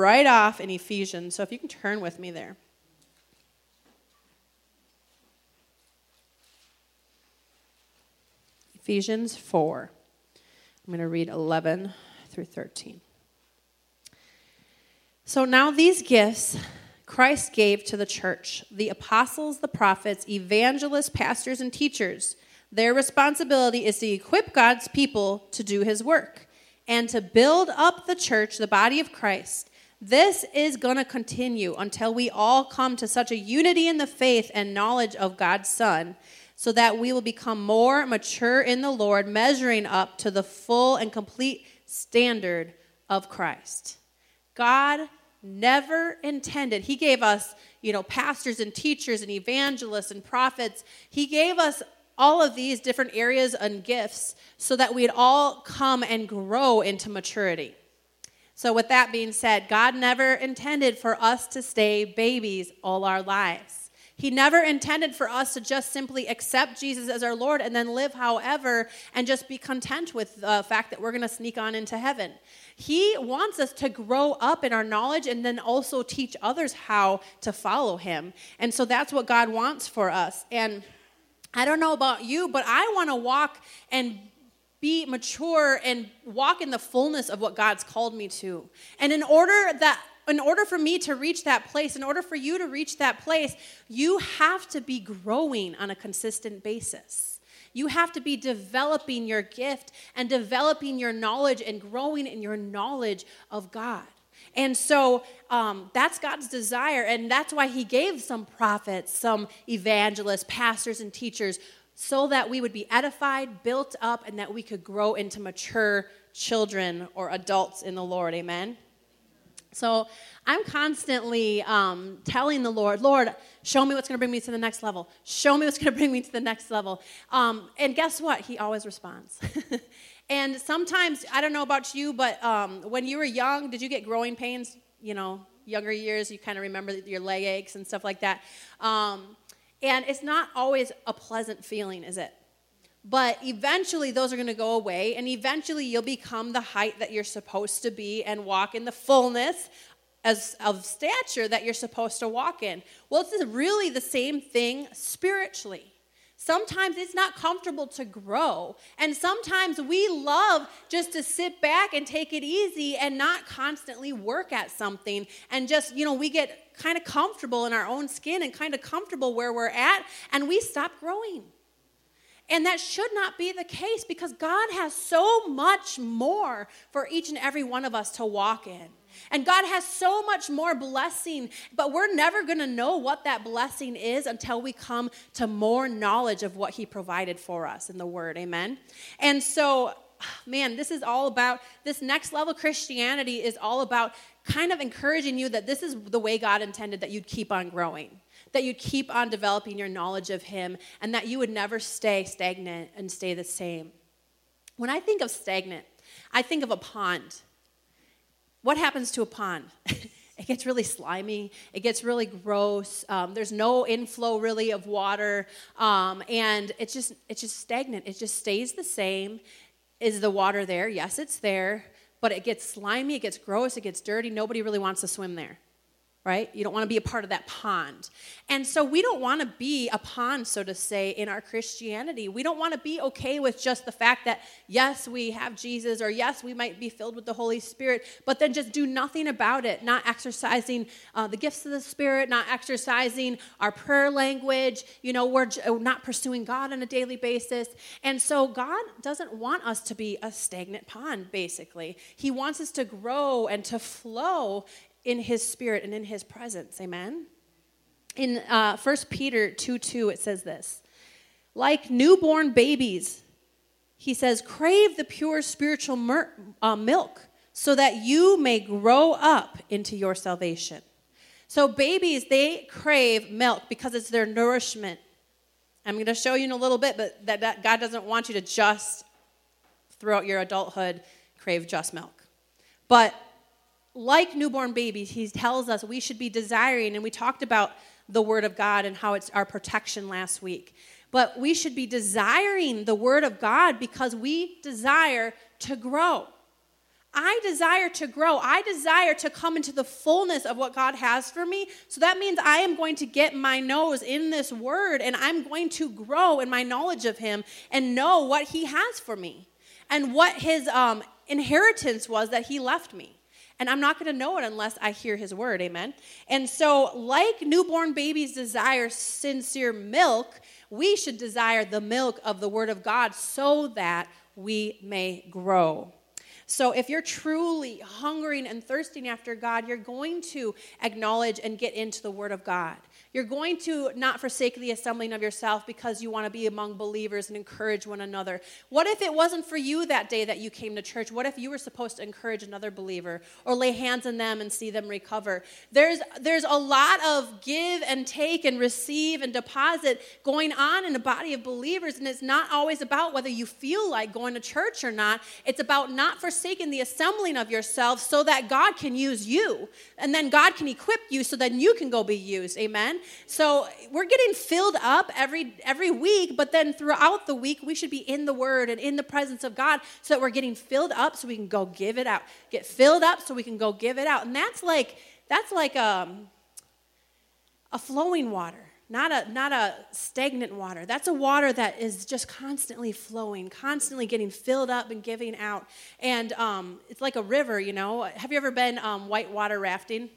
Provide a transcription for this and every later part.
right off in Ephesians. So if you can turn with me there. Ephesians 4. I'm going to read 11 through 13. So now these gifts Christ gave to the church the apostles, the prophets, evangelists, pastors, and teachers. Their responsibility is to equip God's people to do his work and to build up the church, the body of Christ. This is going to continue until we all come to such a unity in the faith and knowledge of God's Son, so that we will become more mature in the Lord, measuring up to the full and complete standard of Christ. God never intended. He gave us, you know, pastors and teachers and evangelists and prophets. He gave us all of these different areas and gifts so that we'd all come and grow into maturity. So, with that being said, God never intended for us to stay babies all our lives. He never intended for us to just simply accept Jesus as our Lord and then live however and just be content with the fact that we're going to sneak on into heaven. He wants us to grow up in our knowledge and then also teach others how to follow Him. And so that's what God wants for us. And I don't know about you, but I want to walk and be mature and walk in the fullness of what God's called me to. And in order that in order for me to reach that place, in order for you to reach that place, you have to be growing on a consistent basis. You have to be developing your gift and developing your knowledge and growing in your knowledge of God. And so um, that's God's desire, and that's why He gave some prophets, some evangelists, pastors, and teachers so that we would be edified, built up, and that we could grow into mature children or adults in the Lord. Amen. So I'm constantly um, telling the Lord, Lord, show me what's going to bring me to the next level. Show me what's going to bring me to the next level. Um, and guess what? He always responds. and sometimes, I don't know about you, but um, when you were young, did you get growing pains? You know, younger years, you kind of remember your leg aches and stuff like that. And it's not always a pleasant feeling, is it? But eventually, those are going to go away, and eventually, you'll become the height that you're supposed to be and walk in the fullness as, of stature that you're supposed to walk in. Well, it's really the same thing spiritually. Sometimes it's not comfortable to grow. And sometimes we love just to sit back and take it easy and not constantly work at something. And just, you know, we get kind of comfortable in our own skin and kind of comfortable where we're at, and we stop growing. And that should not be the case because God has so much more for each and every one of us to walk in. And God has so much more blessing, but we're never going to know what that blessing is until we come to more knowledge of what He provided for us in the Word. Amen. And so, man, this is all about this next level Christianity is all about kind of encouraging you that this is the way God intended that you'd keep on growing that you'd keep on developing your knowledge of Him, and that you would never stay stagnant and stay the same. When I think of stagnant, I think of a pond. What happens to a pond? it gets really slimy. It gets really gross. Um, there's no inflow really of water, um, and it's just it's just stagnant. It just stays the same. Is the water there? Yes, it's there, but it gets slimy. It gets gross. It gets dirty. Nobody really wants to swim there right? You don't want to be a part of that pond. And so we don't want to be a pond, so to say, in our Christianity. We don't want to be okay with just the fact that, yes, we have Jesus, or yes, we might be filled with the Holy Spirit, but then just do nothing about it, not exercising uh, the gifts of the Spirit, not exercising our prayer language. You know, we're uh, not pursuing God on a daily basis. And so God doesn't want us to be a stagnant pond, basically. He wants us to grow and to flow in his spirit and in his presence. Amen? In uh, 1 Peter 2 2, it says this Like newborn babies, he says, crave the pure spiritual mer- uh, milk so that you may grow up into your salvation. So, babies, they crave milk because it's their nourishment. I'm going to show you in a little bit, but that, that God doesn't want you to just, throughout your adulthood, crave just milk. But like newborn babies, he tells us we should be desiring, and we talked about the Word of God and how it's our protection last week. But we should be desiring the Word of God because we desire to grow. I desire to grow. I desire to come into the fullness of what God has for me. So that means I am going to get my nose in this word and I'm going to grow in my knowledge of Him and know what He has for me and what His um, inheritance was that He left me. And I'm not going to know it unless I hear His word. Amen. And so, like newborn babies desire sincere milk, we should desire the milk of the word of God so that we may grow. So, if you're truly hungering and thirsting after God, you're going to acknowledge and get into the Word of God. You're going to not forsake the assembling of yourself because you want to be among believers and encourage one another. What if it wasn't for you that day that you came to church? What if you were supposed to encourage another believer or lay hands on them and see them recover? There's, there's a lot of give and take and receive and deposit going on in the body of believers, and it's not always about whether you feel like going to church or not. It's about not forsaking the assembling of yourself so that God can use you, and then God can equip you so that you can go be used. Amen. So we're getting filled up every every week, but then throughout the week we should be in the Word and in the presence of God, so that we're getting filled up, so we can go give it out. Get filled up, so we can go give it out, and that's like that's like um, a flowing water not a not a stagnant water. That's a water that is just constantly flowing constantly getting filled up and giving out. And um, it's like a river you know? Have you ever been um, whitewater rafting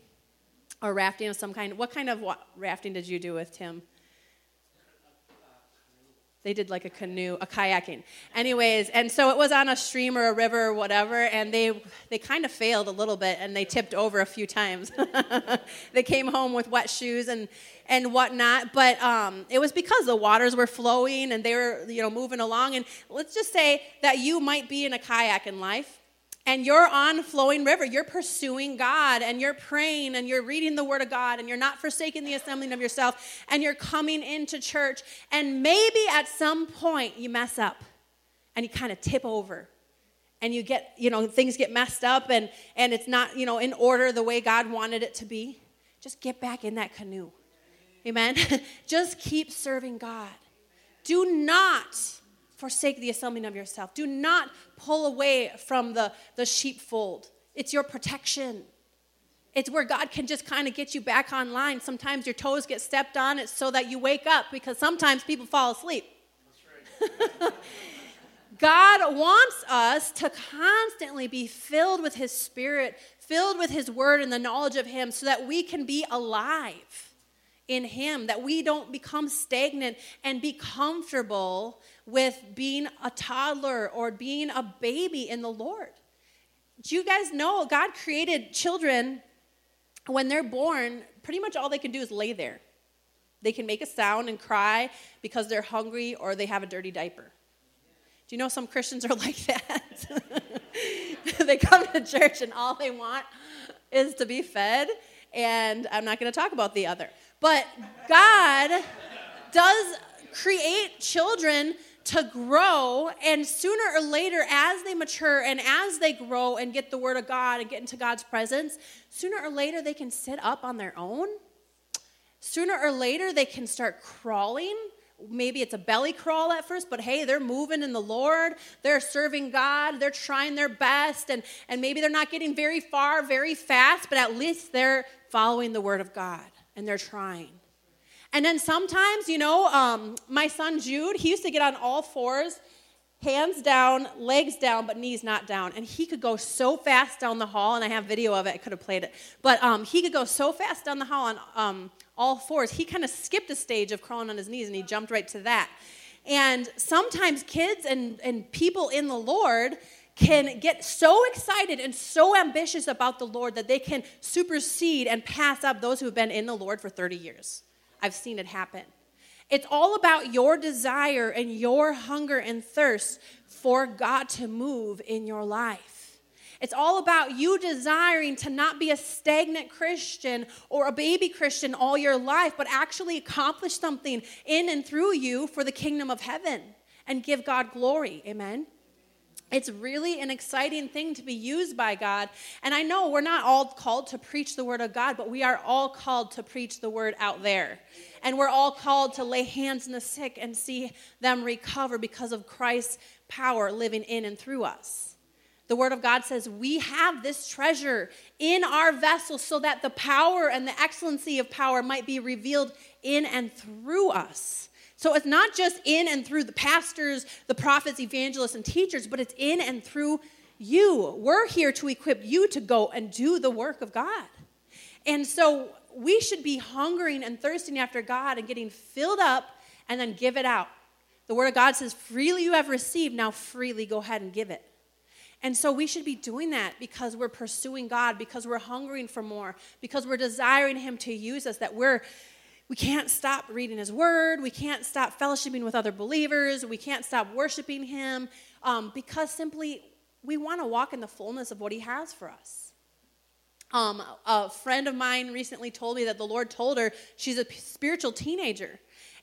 or rafting of some kind. What kind of rafting did you do with Tim? They did like a canoe, a kayaking. Anyways, and so it was on a stream or a river or whatever, and they they kind of failed a little bit and they tipped over a few times. they came home with wet shoes and and whatnot, but um, it was because the waters were flowing and they were you know moving along. And let's just say that you might be in a kayak in life and you're on flowing river. You're pursuing god and you're praying and you're reading the word of god and you're not forsaking the assembling of yourself and you're coming into church. And maybe at some point you mess up and you kind of tip over and you get you know things get messed up and and it's not you know in order the way god wanted it to be. Just get back in that canoe. Amen? Just keep serving god. Do not forsake the assembling of yourself. Do not pull away from the, the sheepfold. It's your protection. It's where God can just kind of get you back online. Sometimes your toes get stepped on. It's so that you wake up because sometimes people fall asleep. God wants us to constantly be filled with His Spirit, filled with His Word and the knowledge of Him, so that we can be alive in Him, that we don't become stagnant and be comfortable with being a toddler or being a baby in the Lord. Do you guys know God created children when they're born? Pretty much all they can do is lay there. They can make a sound and cry because they're hungry or they have a dirty diaper. Do you know some Christians are like that? they come to church and all they want is to be fed. And I'm not going to talk about the other. But God does create children to grow, and sooner or later, as they mature and as they grow and get the Word of God and get into God's presence, sooner or later they can sit up on their own. Sooner or later they can start crawling. Maybe it's a belly crawl at first, but hey, they're moving in the Lord. They're serving God. They're trying their best. And, and maybe they're not getting very far very fast, but at least they're following the Word of God and they're trying. And then sometimes, you know, um, my son Jude, he used to get on all fours, hands down, legs down, but knees not down. And he could go so fast down the hall, and I have video of it, I could have played it. But um, he could go so fast down the hall on um, all fours. He kind of skipped a stage of crawling on his knees, and he jumped right to that. And sometimes kids and, and people in the Lord can get so excited and so ambitious about the Lord that they can supersede and pass up those who have been in the Lord for 30 years. I've seen it happen. It's all about your desire and your hunger and thirst for God to move in your life. It's all about you desiring to not be a stagnant Christian or a baby Christian all your life, but actually accomplish something in and through you for the kingdom of heaven and give God glory. Amen. It's really an exciting thing to be used by God. And I know we're not all called to preach the word of God, but we are all called to preach the word out there. And we're all called to lay hands on the sick and see them recover because of Christ's power living in and through us. The Word of God says we have this treasure in our vessel so that the power and the excellency of power might be revealed in and through us. So it's not just in and through the pastors, the prophets, evangelists, and teachers, but it's in and through you. We're here to equip you to go and do the work of God. And so we should be hungering and thirsting after God and getting filled up and then give it out. The Word of God says, freely you have received, now freely go ahead and give it. And so we should be doing that because we're pursuing God, because we're hungering for more, because we're desiring Him to use us, that we're we can't stop reading his word. We can't stop fellowshipping with other believers. We can't stop worshiping him um, because simply we want to walk in the fullness of what he has for us. Um, a friend of mine recently told me that the Lord told her she's a spiritual teenager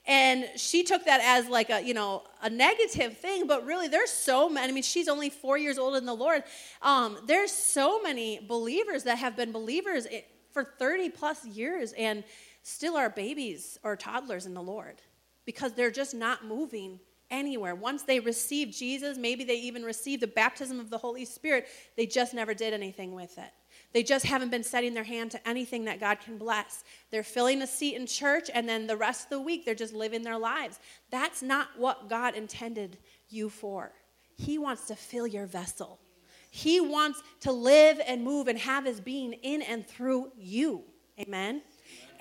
and she took that as like a you know a negative thing but really there's so many i mean she's only four years old in the lord um, there's so many believers that have been believers for 30 plus years and still are babies or toddlers in the lord because they're just not moving anywhere once they receive jesus maybe they even received the baptism of the holy spirit they just never did anything with it they just haven't been setting their hand to anything that God can bless. They're filling a seat in church, and then the rest of the week, they're just living their lives. That's not what God intended you for. He wants to fill your vessel, He wants to live and move and have His being in and through you. Amen.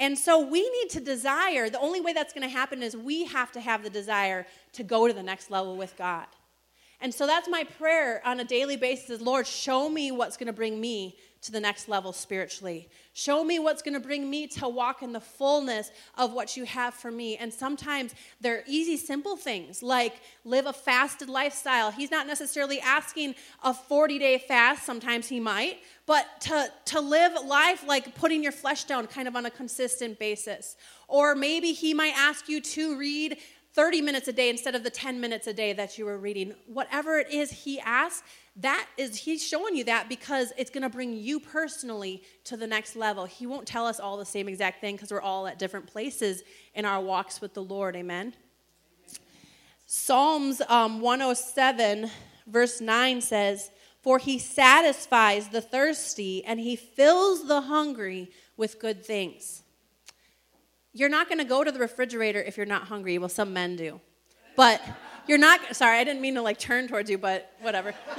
And so we need to desire, the only way that's going to happen is we have to have the desire to go to the next level with God. And so that's my prayer on a daily basis is Lord, show me what's going to bring me to the next level spiritually. Show me what's going to bring me to walk in the fullness of what you have for me. And sometimes they're easy, simple things like live a fasted lifestyle. He's not necessarily asking a 40 day fast, sometimes he might, but to, to live life like putting your flesh down kind of on a consistent basis. Or maybe he might ask you to read 30 minutes a day instead of the 10 minutes a day that you were reading. Whatever it is he asks, that is he's showing you that because it's going to bring you personally to the next level. He won't tell us all the same exact thing because we're all at different places in our walks with the lord. Amen? Psalms um, 107 verse 9 says for he satisfies the thirsty and he fills the hungry with good things. You're not going to go to the refrigerator if you're not hungry. Well some men do. But you're not, sorry, I didn't mean to like turn towards you, but whatever.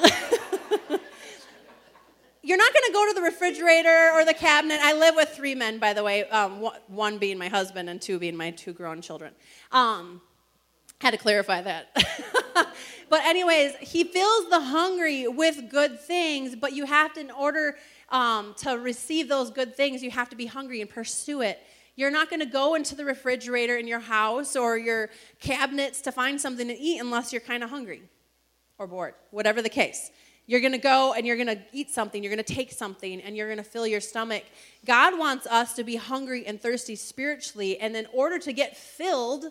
you're not going to go to the refrigerator or the cabinet. I live with three men, by the way, um, one being my husband and two being my two grown children. Um, had to clarify that. but, anyways, he fills the hungry with good things, but you have to, in order um, to receive those good things, you have to be hungry and pursue it. You're not going to go into the refrigerator in your house or your cabinets to find something to eat unless you're kind of hungry or bored, whatever the case. You're going to go and you're going to eat something, you're going to take something, and you're going to fill your stomach. God wants us to be hungry and thirsty spiritually, and in order to get filled,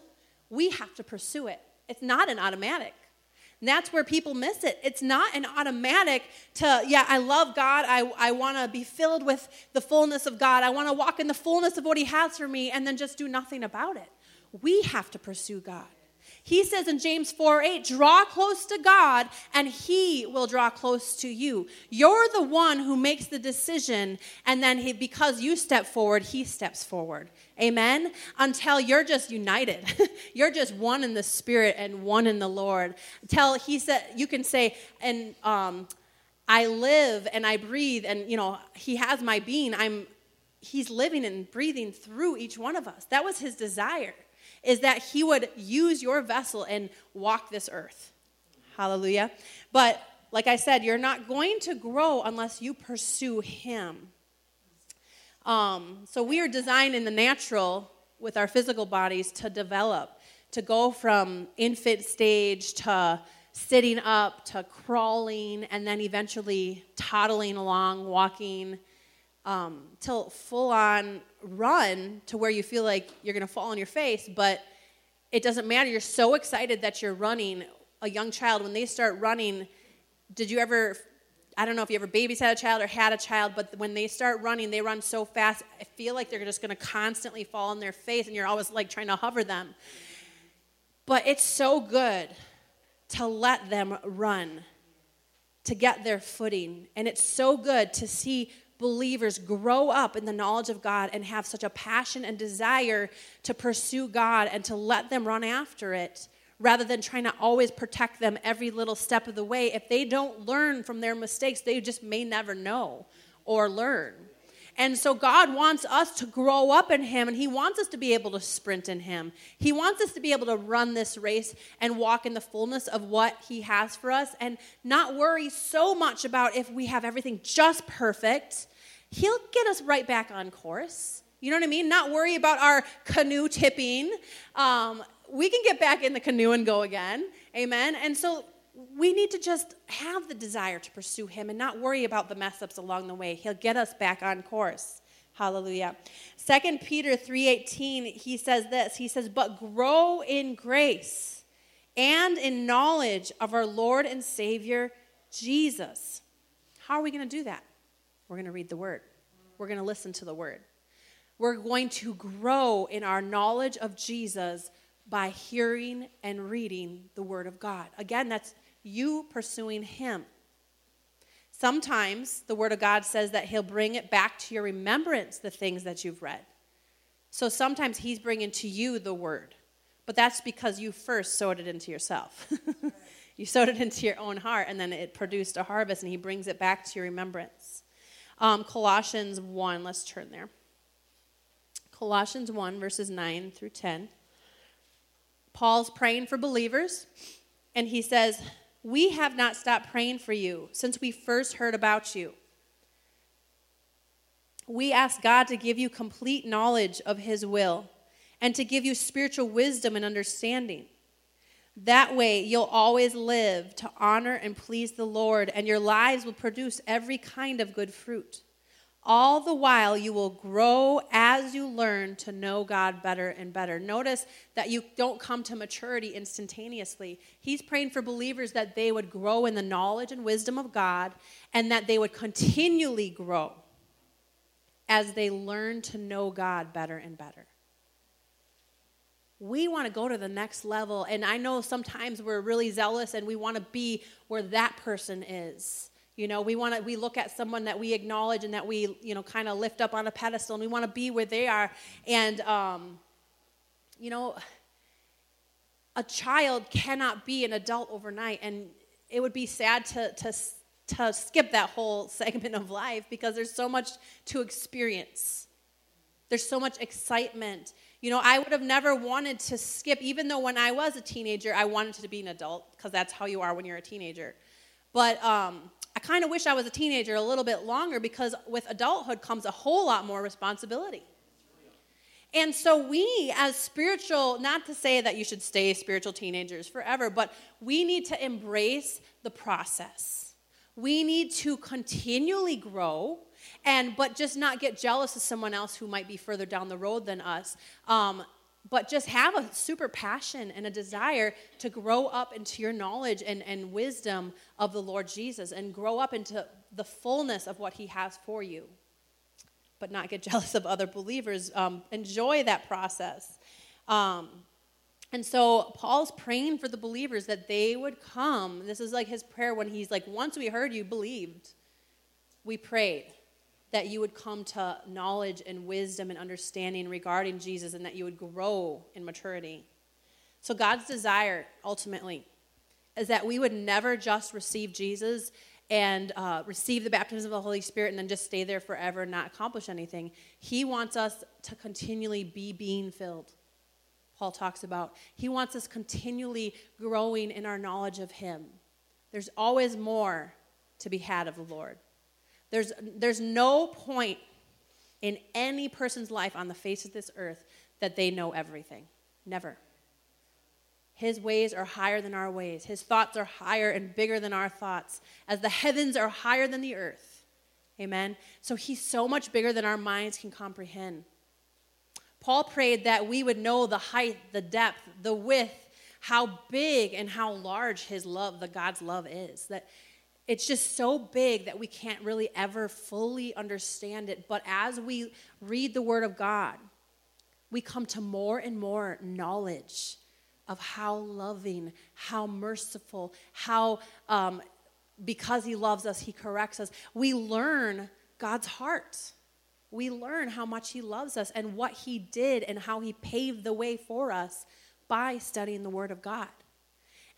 we have to pursue it. It's not an automatic. And that's where people miss it. It's not an automatic to, yeah, I love God. I, I want to be filled with the fullness of God. I want to walk in the fullness of what He has for me and then just do nothing about it. We have to pursue God. He says in James 4 8, draw close to God and he will draw close to you. You're the one who makes the decision, and then he, because you step forward, he steps forward. Amen? Until you're just united. you're just one in the spirit and one in the Lord. Until he said, you can say, and um, I live and I breathe, and you know, he has my being. I'm he's living and breathing through each one of us. That was his desire is that he would use your vessel and walk this earth. Hallelujah. But like I said, you're not going to grow unless you pursue him. Um, so we are designed in the natural with our physical bodies to develop, to go from infant stage to sitting up to crawling and then eventually toddling along, walking um, till full on run to where you feel like you're going to fall on your face, but it doesn't matter. You're so excited that you're running. A young child, when they start running, did you ever? I don't know if you ever babysat a child or had a child, but when they start running, they run so fast. I feel like they're just going to constantly fall on their face, and you're always like trying to hover them. But it's so good to let them run to get their footing. And it's so good to see believers grow up in the knowledge of God and have such a passion and desire to pursue God and to let them run after it rather than trying to always protect them every little step of the way. If they don't learn from their mistakes, they just may never know or learn. And so God wants us to grow up in Him, and He wants us to be able to sprint in Him. He wants us to be able to run this race and walk in the fullness of what He has for us and not worry so much about if we have everything just perfect. He'll get us right back on course. You know what I mean? Not worry about our canoe tipping. Um, we can get back in the canoe and go again. Amen. And so we need to just have the desire to pursue him and not worry about the mess ups along the way. He'll get us back on course. Hallelujah. Second Peter 3:18, he says this. He says, "But grow in grace and in knowledge of our Lord and Savior Jesus." How are we going to do that? We're going to read the word. We're going to listen to the word. We're going to grow in our knowledge of Jesus by hearing and reading the word of God. Again, that's you pursuing Him. Sometimes the Word of God says that He'll bring it back to your remembrance, the things that you've read. So sometimes He's bringing to you the Word, but that's because you first sowed it into yourself. you sowed it into your own heart, and then it produced a harvest, and He brings it back to your remembrance. Um, Colossians 1, let's turn there. Colossians 1, verses 9 through 10. Paul's praying for believers, and he says, we have not stopped praying for you since we first heard about you. We ask God to give you complete knowledge of His will and to give you spiritual wisdom and understanding. That way, you'll always live to honor and please the Lord, and your lives will produce every kind of good fruit. All the while, you will grow as you learn to know God better and better. Notice that you don't come to maturity instantaneously. He's praying for believers that they would grow in the knowledge and wisdom of God and that they would continually grow as they learn to know God better and better. We want to go to the next level, and I know sometimes we're really zealous and we want to be where that person is. You know, we want to we look at someone that we acknowledge and that we, you know, kind of lift up on a pedestal and we want to be where they are. And um, you know, a child cannot be an adult overnight and it would be sad to to to skip that whole segment of life because there's so much to experience. There's so much excitement. You know, I would have never wanted to skip, even though when I was a teenager, I wanted to be an adult because that's how you are when you're a teenager. But um, I kind of wish I was a teenager a little bit longer because with adulthood comes a whole lot more responsibility. And so, we as spiritual, not to say that you should stay spiritual teenagers forever, but we need to embrace the process. We need to continually grow and but just not get jealous of someone else who might be further down the road than us um, but just have a super passion and a desire to grow up into your knowledge and, and wisdom of the Lord Jesus and grow up into the fullness of what He has for you. But not get jealous of other believers. Um, enjoy that process. Um, and so Paul's praying for the believers that they would come. This is like his prayer when he's like, Once we heard you believed, we prayed that you would come to knowledge and wisdom and understanding regarding Jesus and that you would grow in maturity. So, God's desire ultimately is that we would never just receive Jesus and uh, receive the baptism of the Holy Spirit and then just stay there forever and not accomplish anything. He wants us to continually be being filled. Paul talks about. He wants us continually growing in our knowledge of Him. There's always more to be had of the Lord. There's, there's no point in any person's life on the face of this earth that they know everything. Never. His ways are higher than our ways. His thoughts are higher and bigger than our thoughts, as the heavens are higher than the earth. Amen. So he's so much bigger than our minds can comprehend. Paul prayed that we would know the height, the depth, the width, how big and how large his love, the God's love is. That it's just so big that we can't really ever fully understand it. But as we read the Word of God, we come to more and more knowledge of how loving, how merciful, how um, because he loves us, he corrects us. We learn God's heart. We learn how much he loves us and what he did and how he paved the way for us by studying the Word of God.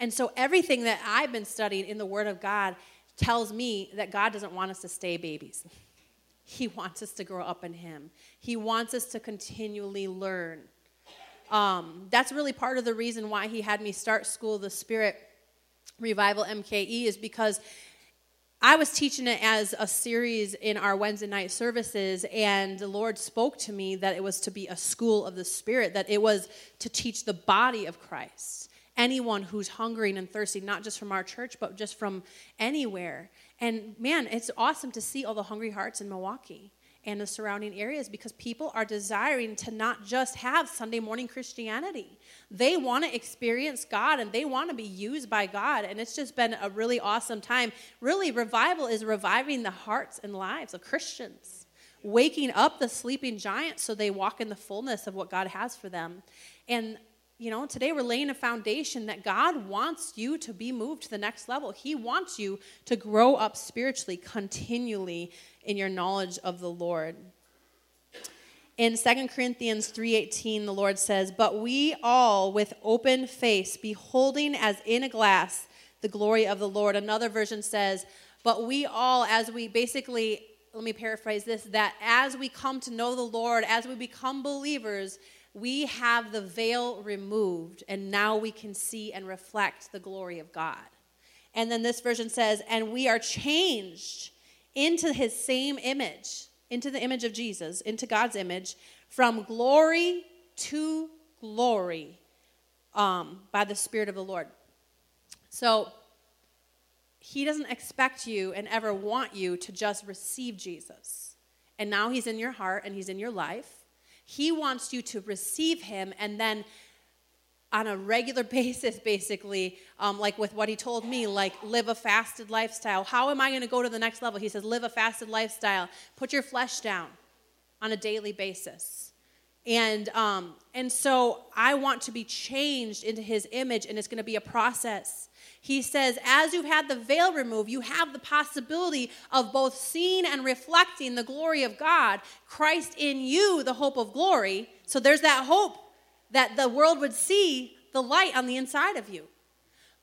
And so everything that I've been studying in the Word of God tells me that God doesn't want us to stay babies. He wants us to grow up in Him. He wants us to continually learn. Um, that's really part of the reason why He had me start School the Spirit Revival MKE, is because I was teaching it as a series in our Wednesday night services, and the Lord spoke to me that it was to be a school of the Spirit, that it was to teach the body of Christ. Anyone who's hungering and thirsty, not just from our church, but just from anywhere. And man, it's awesome to see all the hungry hearts in Milwaukee and the surrounding areas because people are desiring to not just have Sunday morning Christianity. They want to experience God and they want to be used by God. And it's just been a really awesome time. Really, revival is reviving the hearts and lives of Christians, waking up the sleeping giants so they walk in the fullness of what God has for them. And you know, today we're laying a foundation that God wants you to be moved to the next level. He wants you to grow up spiritually continually in your knowledge of the Lord. In 2 Corinthians 3:18 the Lord says, "But we all with open face beholding as in a glass the glory of the Lord." Another version says, "But we all as we basically let me paraphrase this that as we come to know the Lord, as we become believers, we have the veil removed, and now we can see and reflect the glory of God. And then this version says, and we are changed into his same image, into the image of Jesus, into God's image, from glory to glory um, by the Spirit of the Lord. So, he doesn't expect you and ever want you to just receive Jesus. And now he's in your heart and he's in your life. He wants you to receive him and then on a regular basis, basically, um, like with what he told me, like live a fasted lifestyle. How am I going to go to the next level? He says, live a fasted lifestyle. Put your flesh down on a daily basis. And, um, and so I want to be changed into his image, and it's going to be a process. He says, as you've had the veil removed, you have the possibility of both seeing and reflecting the glory of God, Christ in you, the hope of glory. So there's that hope that the world would see the light on the inside of you.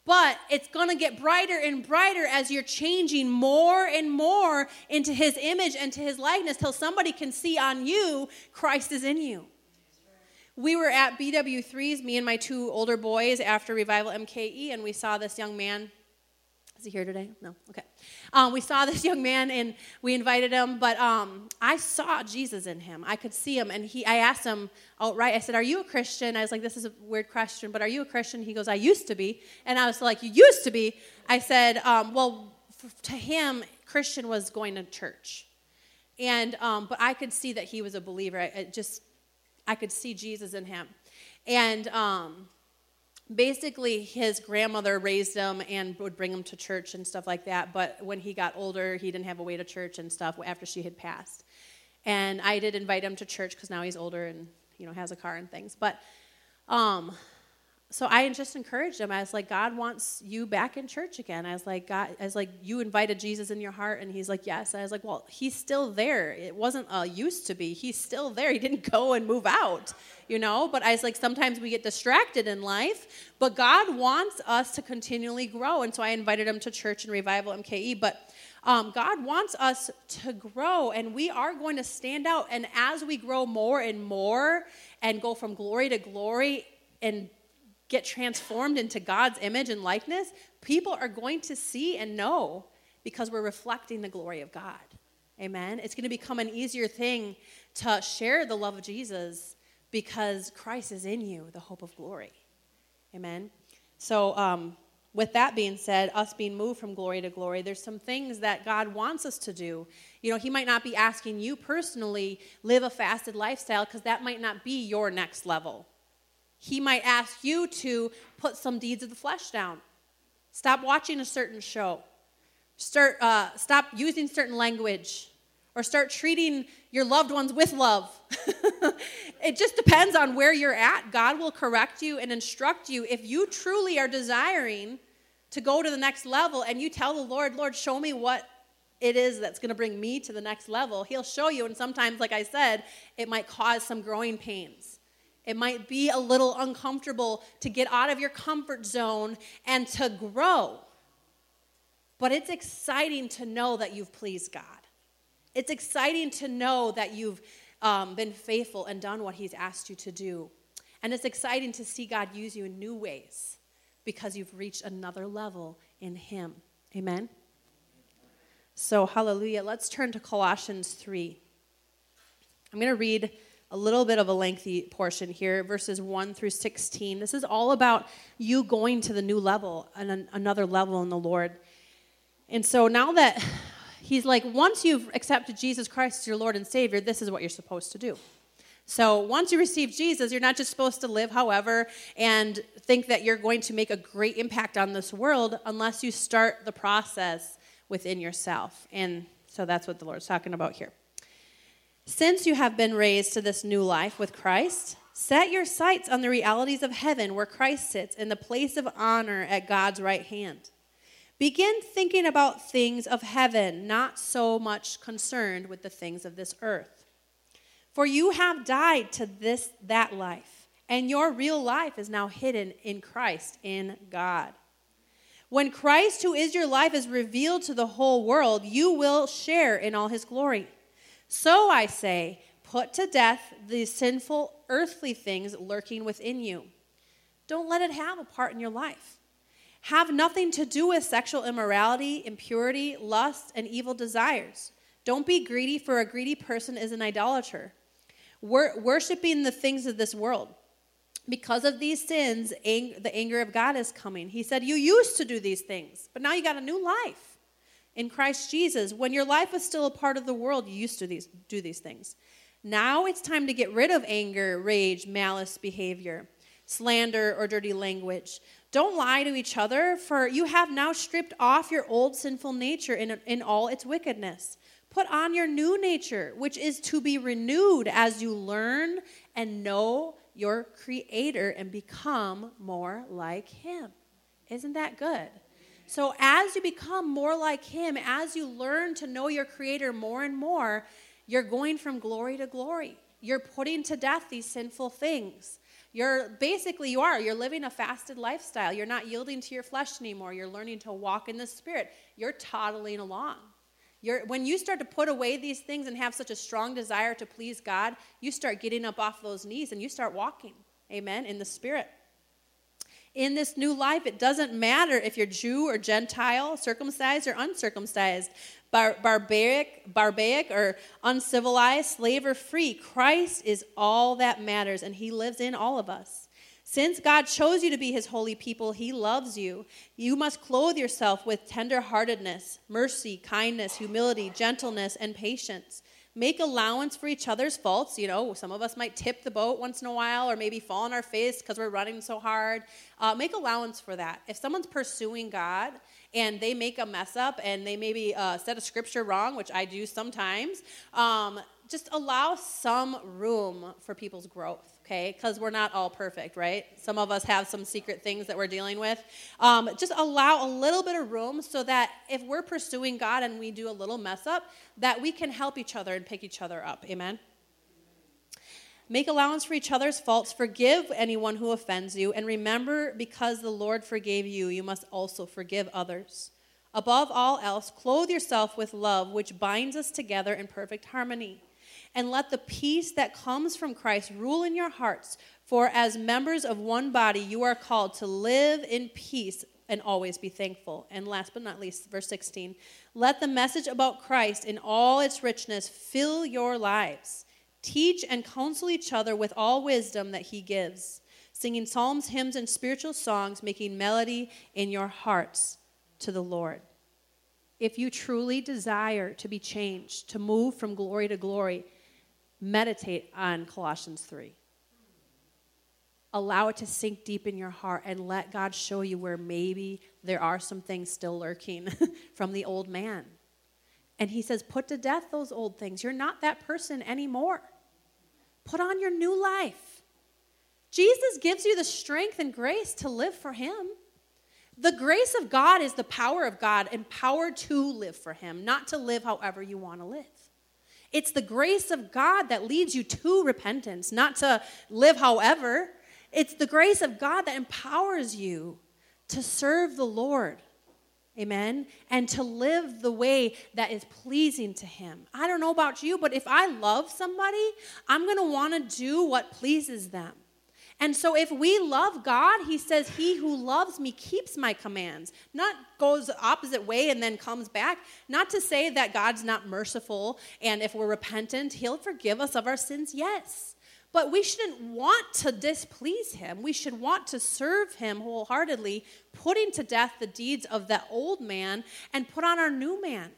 But it's going to get brighter and brighter as you're changing more and more into his image and to his likeness till somebody can see on you Christ is in you we were at BW3s, me and my two older boys, after Revival MKE, and we saw this young man. Is he here today? No. Okay. Um, we saw this young man and we invited him, but um, I saw Jesus in him. I could see him, and he. I asked him outright. I said, "Are you a Christian?" I was like, "This is a weird question, but are you a Christian?" He goes, "I used to be," and I was like, "You used to be?" I said, um, "Well, to him, Christian was going to church." And um, but I could see that he was a believer. I, just I could see Jesus in him. And um, basically, his grandmother raised him and would bring him to church and stuff like that. But when he got older, he didn't have a way to church and stuff after she had passed. And I did invite him to church because now he's older and you know has a car and things. But um, so I just encouraged him. I was like, God wants you back in church again. I was like, God, I was like, you invited Jesus in your heart, and he's like, yes. I was like, well, he's still there. It wasn't a used to be. He's still there. He didn't go and move out, you know. But I was like, sometimes we get distracted in life, but God wants us to continually grow, and so I invited him to church and revival MKE. But um, God wants us to grow, and we are going to stand out. And as we grow more and more, and go from glory to glory, and get transformed into God's image and likeness, people are going to see and know because we're reflecting the glory of God. Amen. It's going to become an easier thing to share the love of Jesus because Christ is in you, the hope of glory. Amen. So, um, with that being said, us being moved from glory to glory, there's some things that God wants us to do. You know, He might not be asking you personally live a fasted lifestyle because that might not be your next level. He might ask you to put some deeds of the flesh down. Stop watching a certain show. Start, uh, stop using certain language. Or start treating your loved ones with love. it just depends on where you're at. God will correct you and instruct you if you truly are desiring to go to the next level and you tell the Lord, Lord, show me what it is that's going to bring me to the next level, He'll show you. And sometimes, like I said, it might cause some growing pains. It might be a little uncomfortable to get out of your comfort zone and to grow. But it's exciting to know that you've pleased God. It's exciting to know that you've um, been faithful and done what He's asked you to do. And it's exciting to see God use you in new ways because you've reached another level in Him. Amen? So, hallelujah. Let's turn to Colossians 3. I'm going to read a little bit of a lengthy portion here, verses 1 through 16. This is all about you going to the new level and another level in the Lord. And so now that he's like, once you've accepted Jesus Christ as your Lord and Savior, this is what you're supposed to do. So once you receive Jesus, you're not just supposed to live however and think that you're going to make a great impact on this world unless you start the process within yourself. And so that's what the Lord's talking about here. Since you have been raised to this new life with Christ, set your sights on the realities of heaven where Christ sits in the place of honor at God's right hand. Begin thinking about things of heaven, not so much concerned with the things of this earth. For you have died to this that life, and your real life is now hidden in Christ in God. When Christ, who is your life, is revealed to the whole world, you will share in all his glory. So I say, put to death the sinful earthly things lurking within you. Don't let it have a part in your life. Have nothing to do with sexual immorality, impurity, lust, and evil desires. Don't be greedy, for a greedy person is an idolater, Wor- worshiping the things of this world because of these sins, ang- the anger of God is coming. He said, You used to do these things, but now you got a new life in Christ Jesus. When your life was still a part of the world, you used to these, do these things. Now it's time to get rid of anger, rage, malice behavior, slander, or dirty language. Don't lie to each other, for you have now stripped off your old sinful nature in, in all its wickedness. Put on your new nature, which is to be renewed as you learn and know your creator and become more like him. Isn't that good? So, as you become more like him, as you learn to know your creator more and more, you're going from glory to glory. You're putting to death these sinful things. You're basically you are you're living a fasted lifestyle. You're not yielding to your flesh anymore. You're learning to walk in the spirit. You're toddling along. You're, when you start to put away these things and have such a strong desire to please God, you start getting up off those knees and you start walking. Amen. In the Spirit. In this new life, it doesn't matter if you're Jew or Gentile, circumcised or uncircumcised, bar- barbaric, barbaric or uncivilized, slave or free. Christ is all that matters, and He lives in all of us. Since God chose you to be his holy people, he loves you. You must clothe yourself with tenderheartedness, mercy, kindness, humility, gentleness, and patience. Make allowance for each other's faults. You know, some of us might tip the boat once in a while or maybe fall on our face because we're running so hard. Uh, make allowance for that. If someone's pursuing God and they make a mess up and they maybe uh, said a scripture wrong, which I do sometimes, um, just allow some room for people's growth okay? Because we're not all perfect, right? Some of us have some secret things that we're dealing with. Um, just allow a little bit of room so that if we're pursuing God and we do a little mess up, that we can help each other and pick each other up. Amen? Make allowance for each other's faults. Forgive anyone who offends you. And remember, because the Lord forgave you, you must also forgive others. Above all else, clothe yourself with love, which binds us together in perfect harmony and let the peace that comes from Christ rule in your hearts. For as members of one body, you are called to live in peace and always be thankful. And last but not least, verse 16 let the message about Christ in all its richness fill your lives. Teach and counsel each other with all wisdom that he gives, singing psalms, hymns, and spiritual songs, making melody in your hearts to the Lord. If you truly desire to be changed, to move from glory to glory, meditate on Colossians 3. Allow it to sink deep in your heart and let God show you where maybe there are some things still lurking from the old man. And he says, Put to death those old things. You're not that person anymore. Put on your new life. Jesus gives you the strength and grace to live for him. The grace of God is the power of God, empowered to live for Him, not to live however you want to live. It's the grace of God that leads you to repentance, not to live however. It's the grace of God that empowers you to serve the Lord. Amen. And to live the way that is pleasing to Him. I don't know about you, but if I love somebody, I'm going to want to do what pleases them. And so if we love God, he says, He who loves me keeps my commands. Not goes the opposite way and then comes back. Not to say that God's not merciful and if we're repentant, he'll forgive us of our sins, yes. But we shouldn't want to displease him. We should want to serve him wholeheartedly, putting to death the deeds of that old man and put on our new man.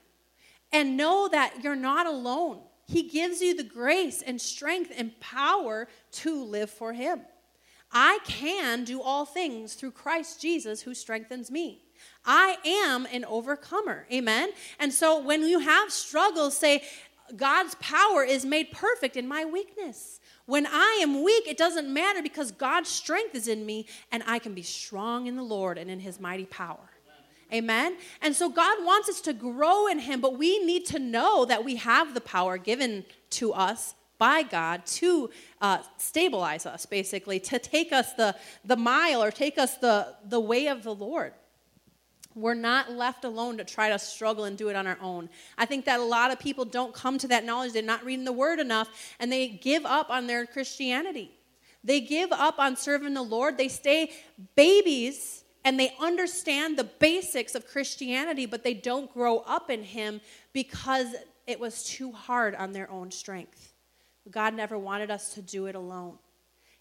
And know that you're not alone. He gives you the grace and strength and power to live for him. I can do all things through Christ Jesus who strengthens me. I am an overcomer. Amen. And so when you have struggles, say, God's power is made perfect in my weakness. When I am weak, it doesn't matter because God's strength is in me and I can be strong in the Lord and in his mighty power. Amen. And so God wants us to grow in him, but we need to know that we have the power given to us by God to uh, stabilize us, basically, to take us the, the mile or take us the, the way of the Lord. We're not left alone to try to struggle and do it on our own. I think that a lot of people don't come to that knowledge. They're not reading the word enough and they give up on their Christianity. They give up on serving the Lord. They stay babies and they understand the basics of Christianity, but they don't grow up in Him because it was too hard on their own strength. God never wanted us to do it alone.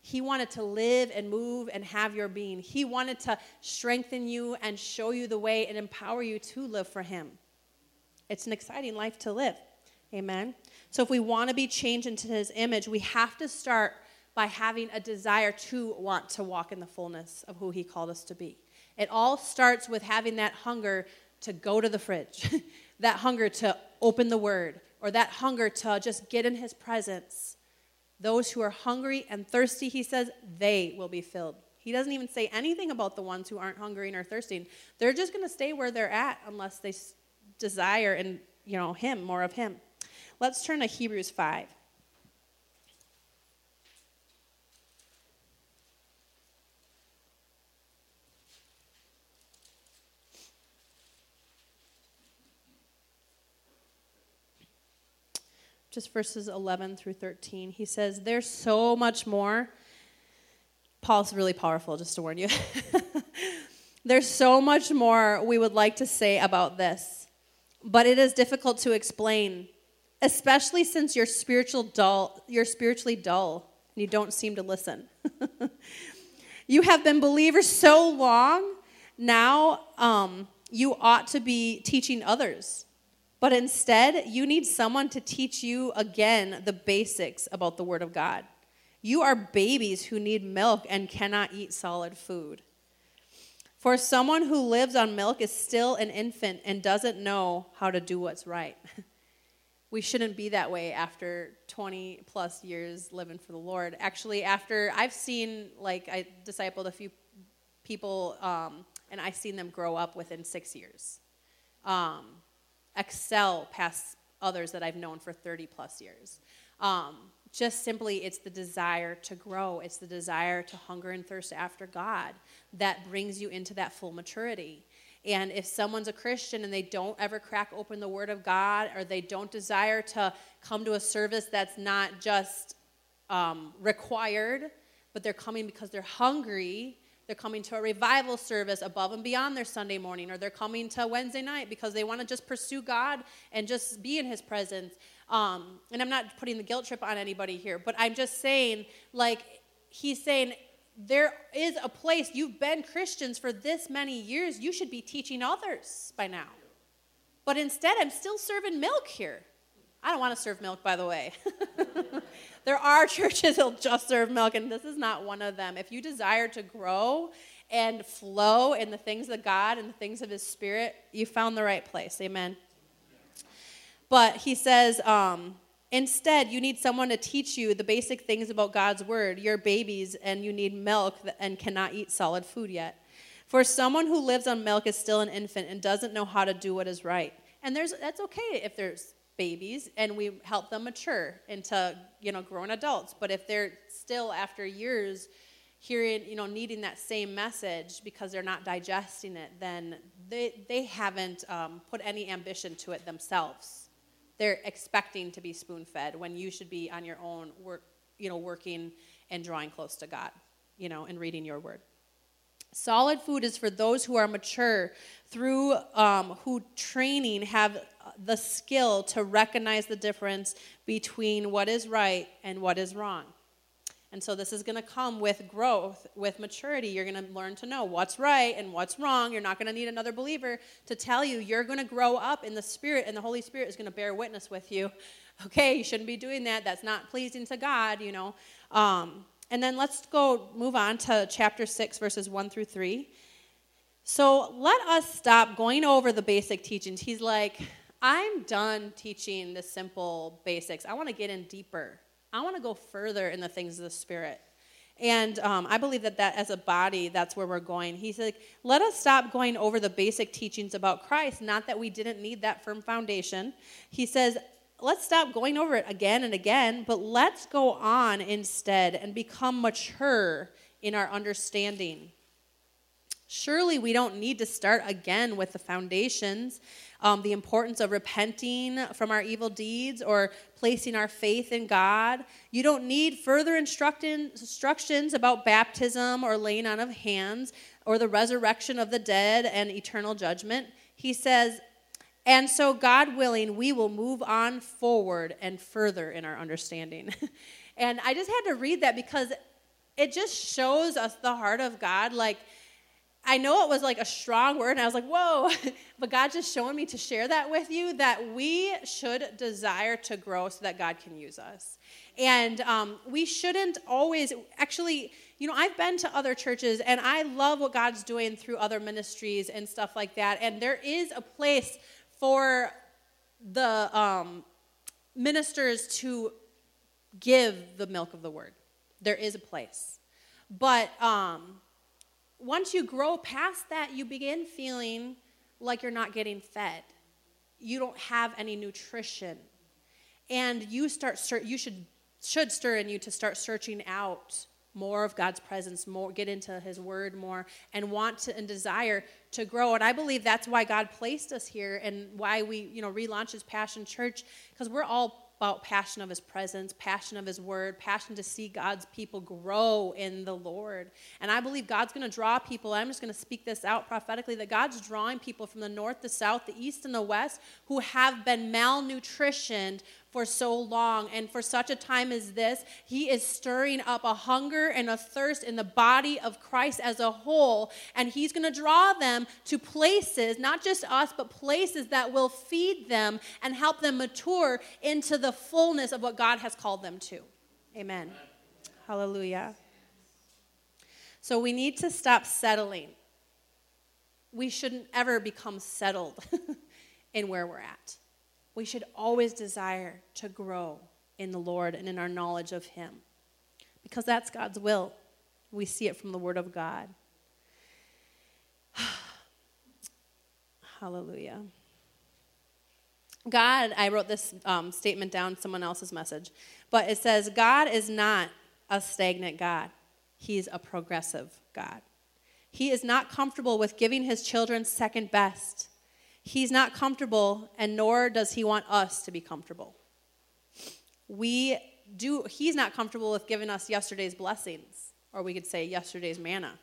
He wanted to live and move and have your being. He wanted to strengthen you and show you the way and empower you to live for Him. It's an exciting life to live. Amen. So, if we want to be changed into His image, we have to start by having a desire to want to walk in the fullness of who He called us to be. It all starts with having that hunger to go to the fridge, that hunger to open the Word, or that hunger to just get in His presence those who are hungry and thirsty, he says, they will be filled. He doesn't even say anything about the ones who aren't hungry or thirsty. They're just going to stay where they're at unless they desire and you know him, more of him. Let's turn to Hebrews 5. Just verses 11 through 13. He says, There's so much more. Paul's really powerful, just to warn you. There's so much more we would like to say about this, but it is difficult to explain, especially since you're spiritual dull, you're spiritually dull and you don't seem to listen. you have been believers so long, now um, you ought to be teaching others. But instead, you need someone to teach you again the basics about the Word of God. You are babies who need milk and cannot eat solid food. For someone who lives on milk is still an infant and doesn't know how to do what's right. we shouldn't be that way after 20 plus years living for the Lord. Actually, after I've seen, like, I discipled a few people, um, and I've seen them grow up within six years. Um, excel past others that I've known for 30 plus years. Um, just simply, it's the desire to grow, it's the desire to hunger and thirst after God that brings you into that full maturity. And if someone's a Christian and they don't ever crack open the Word of God, or they don't desire to come to a service that's not just um, required, but they're coming because they're hungry they're coming to a revival service above and beyond their Sunday morning, or they're coming to Wednesday night because they want to just pursue God and just be in His presence. Um, and I'm not putting the guilt trip on anybody here, but I'm just saying, like, He's saying, there is a place, you've been Christians for this many years, you should be teaching others by now. But instead, I'm still serving milk here. I don't want to serve milk, by the way. There are churches that'll just serve milk, and this is not one of them. If you desire to grow and flow in the things of God and the things of His Spirit, you found the right place. Amen. But he says, um, instead, you need someone to teach you the basic things about God's Word. You're babies and you need milk and cannot eat solid food yet. For someone who lives on milk is still an infant and doesn't know how to do what is right. And there's that's okay if there's babies and we help them mature into, you know, grown adults. But if they're still after years hearing, you know, needing that same message because they're not digesting it, then they they haven't um, put any ambition to it themselves. They're expecting to be spoon fed when you should be on your own work, you know, working and drawing close to God, you know, and reading your word. Solid food is for those who are mature, through um, who training have the skill to recognize the difference between what is right and what is wrong. And so this is going to come with growth, with maturity. You're going to learn to know what's right and what's wrong. You're not going to need another believer to tell you. You're going to grow up in the Spirit, and the Holy Spirit is going to bear witness with you. Okay, you shouldn't be doing that. That's not pleasing to God, you know. Um, and then let's go move on to chapter 6, verses 1 through 3. So let us stop going over the basic teachings. He's like, I'm done teaching the simple basics. I want to get in deeper. I want to go further in the things of the Spirit. And um, I believe that, that as a body, that's where we're going. He's like, let us stop going over the basic teachings about Christ, not that we didn't need that firm foundation. He says, let's stop going over it again and again, but let's go on instead and become mature in our understanding. Surely we don't need to start again with the foundations, um, the importance of repenting from our evil deeds or placing our faith in God. You don't need further instructions about baptism or laying on of hands or the resurrection of the dead and eternal judgment. He says, and so, God willing, we will move on forward and further in our understanding. and I just had to read that because it just shows us the heart of God. Like, I know it was like a strong word, and I was like, whoa, but God just showing me to share that with you that we should desire to grow so that God can use us. And um, we shouldn't always, actually, you know, I've been to other churches and I love what God's doing through other ministries and stuff like that. And there is a place for the um, ministers to give the milk of the word. There is a place. But um, once you grow past that, you begin feeling like you're not getting fed. You don't have any nutrition. And you start, you should, should stir in you to start searching out more of God's presence, more get into his word more and want to and desire to grow. And I believe that's why God placed us here and why we, you know, relaunched his Passion Church because we're all about passion of his presence, passion of his word, passion to see God's people grow in the Lord. And I believe God's going to draw people. I'm just going to speak this out prophetically that God's drawing people from the north, the south, the east, and the west who have been malnutritioned for so long. And for such a time as this, He is stirring up a hunger and a thirst in the body of Christ as a whole. And He's going to draw them to places, not just us, but places that will feed them and help them mature into the fullness of what God has called them to. Amen. Hallelujah. So we need to stop settling. We shouldn't ever become settled in where we're at we should always desire to grow in the Lord and in our knowledge of Him because that's God's will. We see it from the Word of God. Hallelujah. God, I wrote this um, statement down, someone else's message, but it says, God is not a stagnant God, He's a progressive God. He is not comfortable with giving His children second best. He's not comfortable, and nor does he want us to be comfortable. We do, he's not comfortable with giving us yesterday's blessings, or we could say yesterday's manna.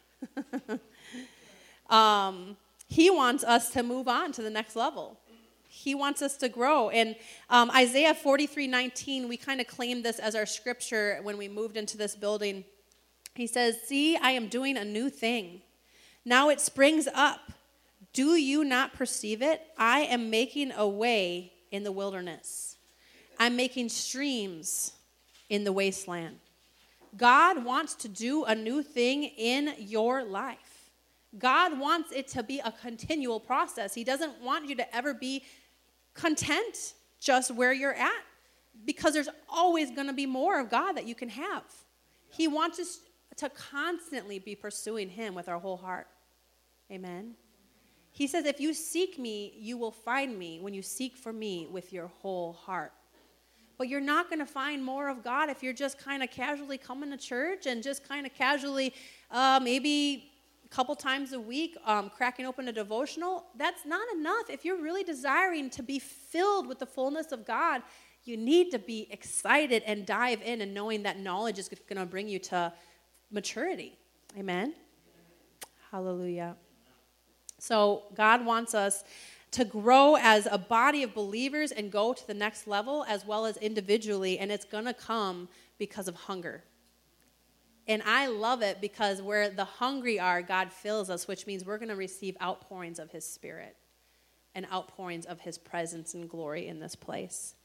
um, he wants us to move on to the next level. He wants us to grow. And um, Isaiah 43 19, we kind of claimed this as our scripture when we moved into this building. He says, See, I am doing a new thing. Now it springs up. Do you not perceive it? I am making a way in the wilderness, I'm making streams in the wasteland. God wants to do a new thing in your life. God wants it to be a continual process. He doesn't want you to ever be content just where you're at because there's always going to be more of God that you can have. He wants us to constantly be pursuing Him with our whole heart. Amen. He says, If you seek me, you will find me when you seek for me with your whole heart. But you're not going to find more of God if you're just kind of casually coming to church and just kind of casually, uh, maybe a couple times a week, um, cracking open a devotional. That's not enough. If you're really desiring to be filled with the fullness of God, you need to be excited and dive in and knowing that knowledge is going to bring you to maturity. Amen. Hallelujah. So, God wants us to grow as a body of believers and go to the next level as well as individually, and it's going to come because of hunger. And I love it because where the hungry are, God fills us, which means we're going to receive outpourings of His Spirit and outpourings of His presence and glory in this place.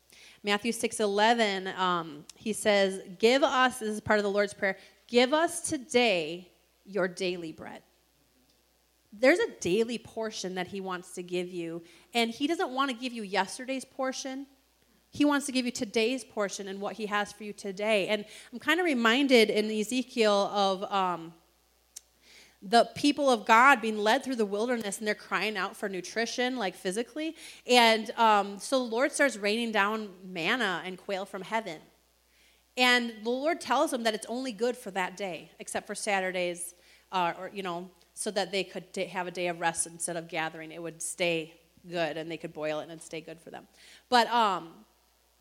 Matthew 6 11, um, he says, Give us, this is part of the Lord's Prayer, give us today your daily bread there's a daily portion that he wants to give you. And he doesn't want to give you yesterday's portion. He wants to give you today's portion and what he has for you today. And I'm kind of reminded in Ezekiel of um, the people of God being led through the wilderness and they're crying out for nutrition, like physically. And um, so the Lord starts raining down manna and quail from heaven. And the Lord tells them that it's only good for that day, except for Saturdays, uh, or, you know, so that they could have a day of rest instead of gathering. It would stay good and they could boil it and stay good for them. But, um,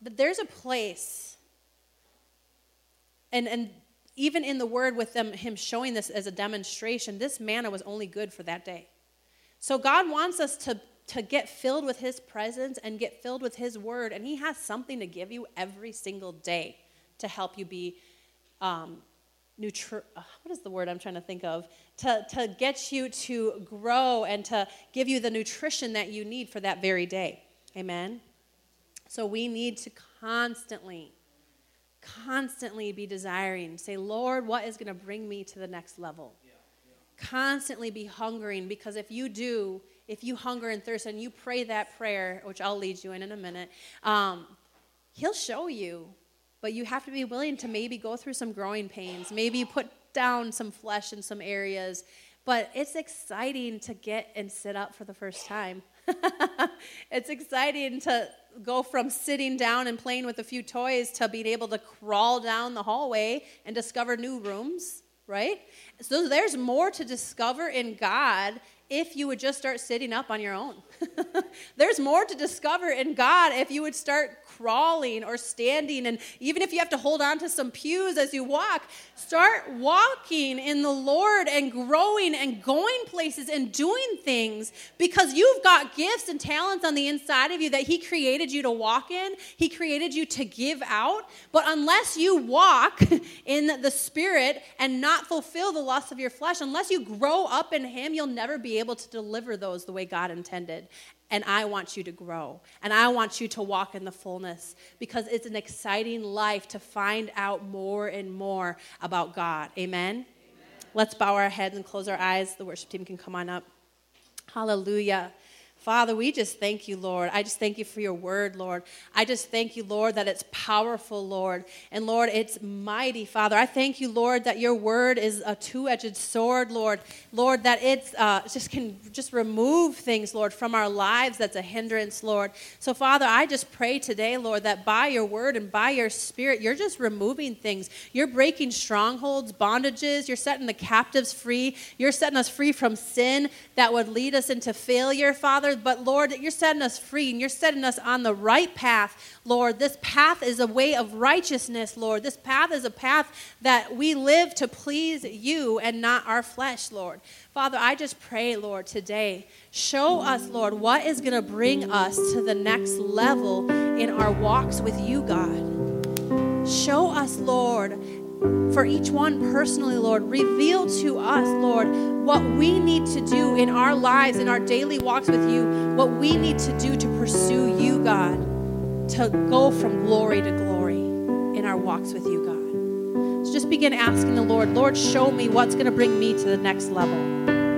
but there's a place, and, and even in the word with them, him showing this as a demonstration, this manna was only good for that day. So God wants us to, to get filled with his presence and get filled with his word, and he has something to give you every single day to help you be um, nutri- uh, what is the word I'm trying to think of? To, to get you to grow and to give you the nutrition that you need for that very day. Amen? So we need to constantly, constantly be desiring. Say, Lord, what is going to bring me to the next level? Yeah, yeah. Constantly be hungering because if you do, if you hunger and thirst and you pray that prayer, which I'll lead you in in a minute, um, He'll show you but you have to be willing to maybe go through some growing pains, maybe put down some flesh in some areas. But it's exciting to get and sit up for the first time. it's exciting to go from sitting down and playing with a few toys to being able to crawl down the hallway and discover new rooms, right? So there's more to discover in God if you would just start sitting up on your own. there's more to discover in God if you would start crawling or standing. And even if you have to hold on to some pews as you walk, start walking in the Lord and growing and going places and doing things because you've got gifts and talents on the inside of you that He created you to walk in, He created you to give out. But unless you walk in the Spirit and not fulfill the lust of your flesh, unless you grow up in Him, you'll never be able to deliver those the way God intended. And I want you to grow. And I want you to walk in the fullness because it's an exciting life to find out more and more about God. Amen? Amen? Let's bow our heads and close our eyes. The worship team can come on up. Hallelujah. Father, we just thank you, Lord. I just thank you for your word, Lord. I just thank you, Lord, that it's powerful, Lord. And Lord, it's mighty, Father. I thank you, Lord, that your word is a two edged sword, Lord. Lord, that it uh, just can just remove things, Lord, from our lives that's a hindrance, Lord. So, Father, I just pray today, Lord, that by your word and by your spirit, you're just removing things. You're breaking strongholds, bondages. You're setting the captives free. You're setting us free from sin that would lead us into failure, Father. But Lord, that you're setting us free and you're setting us on the right path, Lord. This path is a way of righteousness, Lord. This path is a path that we live to please you and not our flesh, Lord. Father, I just pray, Lord, today, show us, Lord, what is going to bring us to the next level in our walks with you, God. Show us, Lord, for each one personally, Lord. Reveal to us, Lord, what we need to do in our lives, in our daily walks with you, what we need to do to pursue you, God, to go from glory to glory in our walks with you, God. So just begin asking the Lord, Lord, show me what's going to bring me to the next level.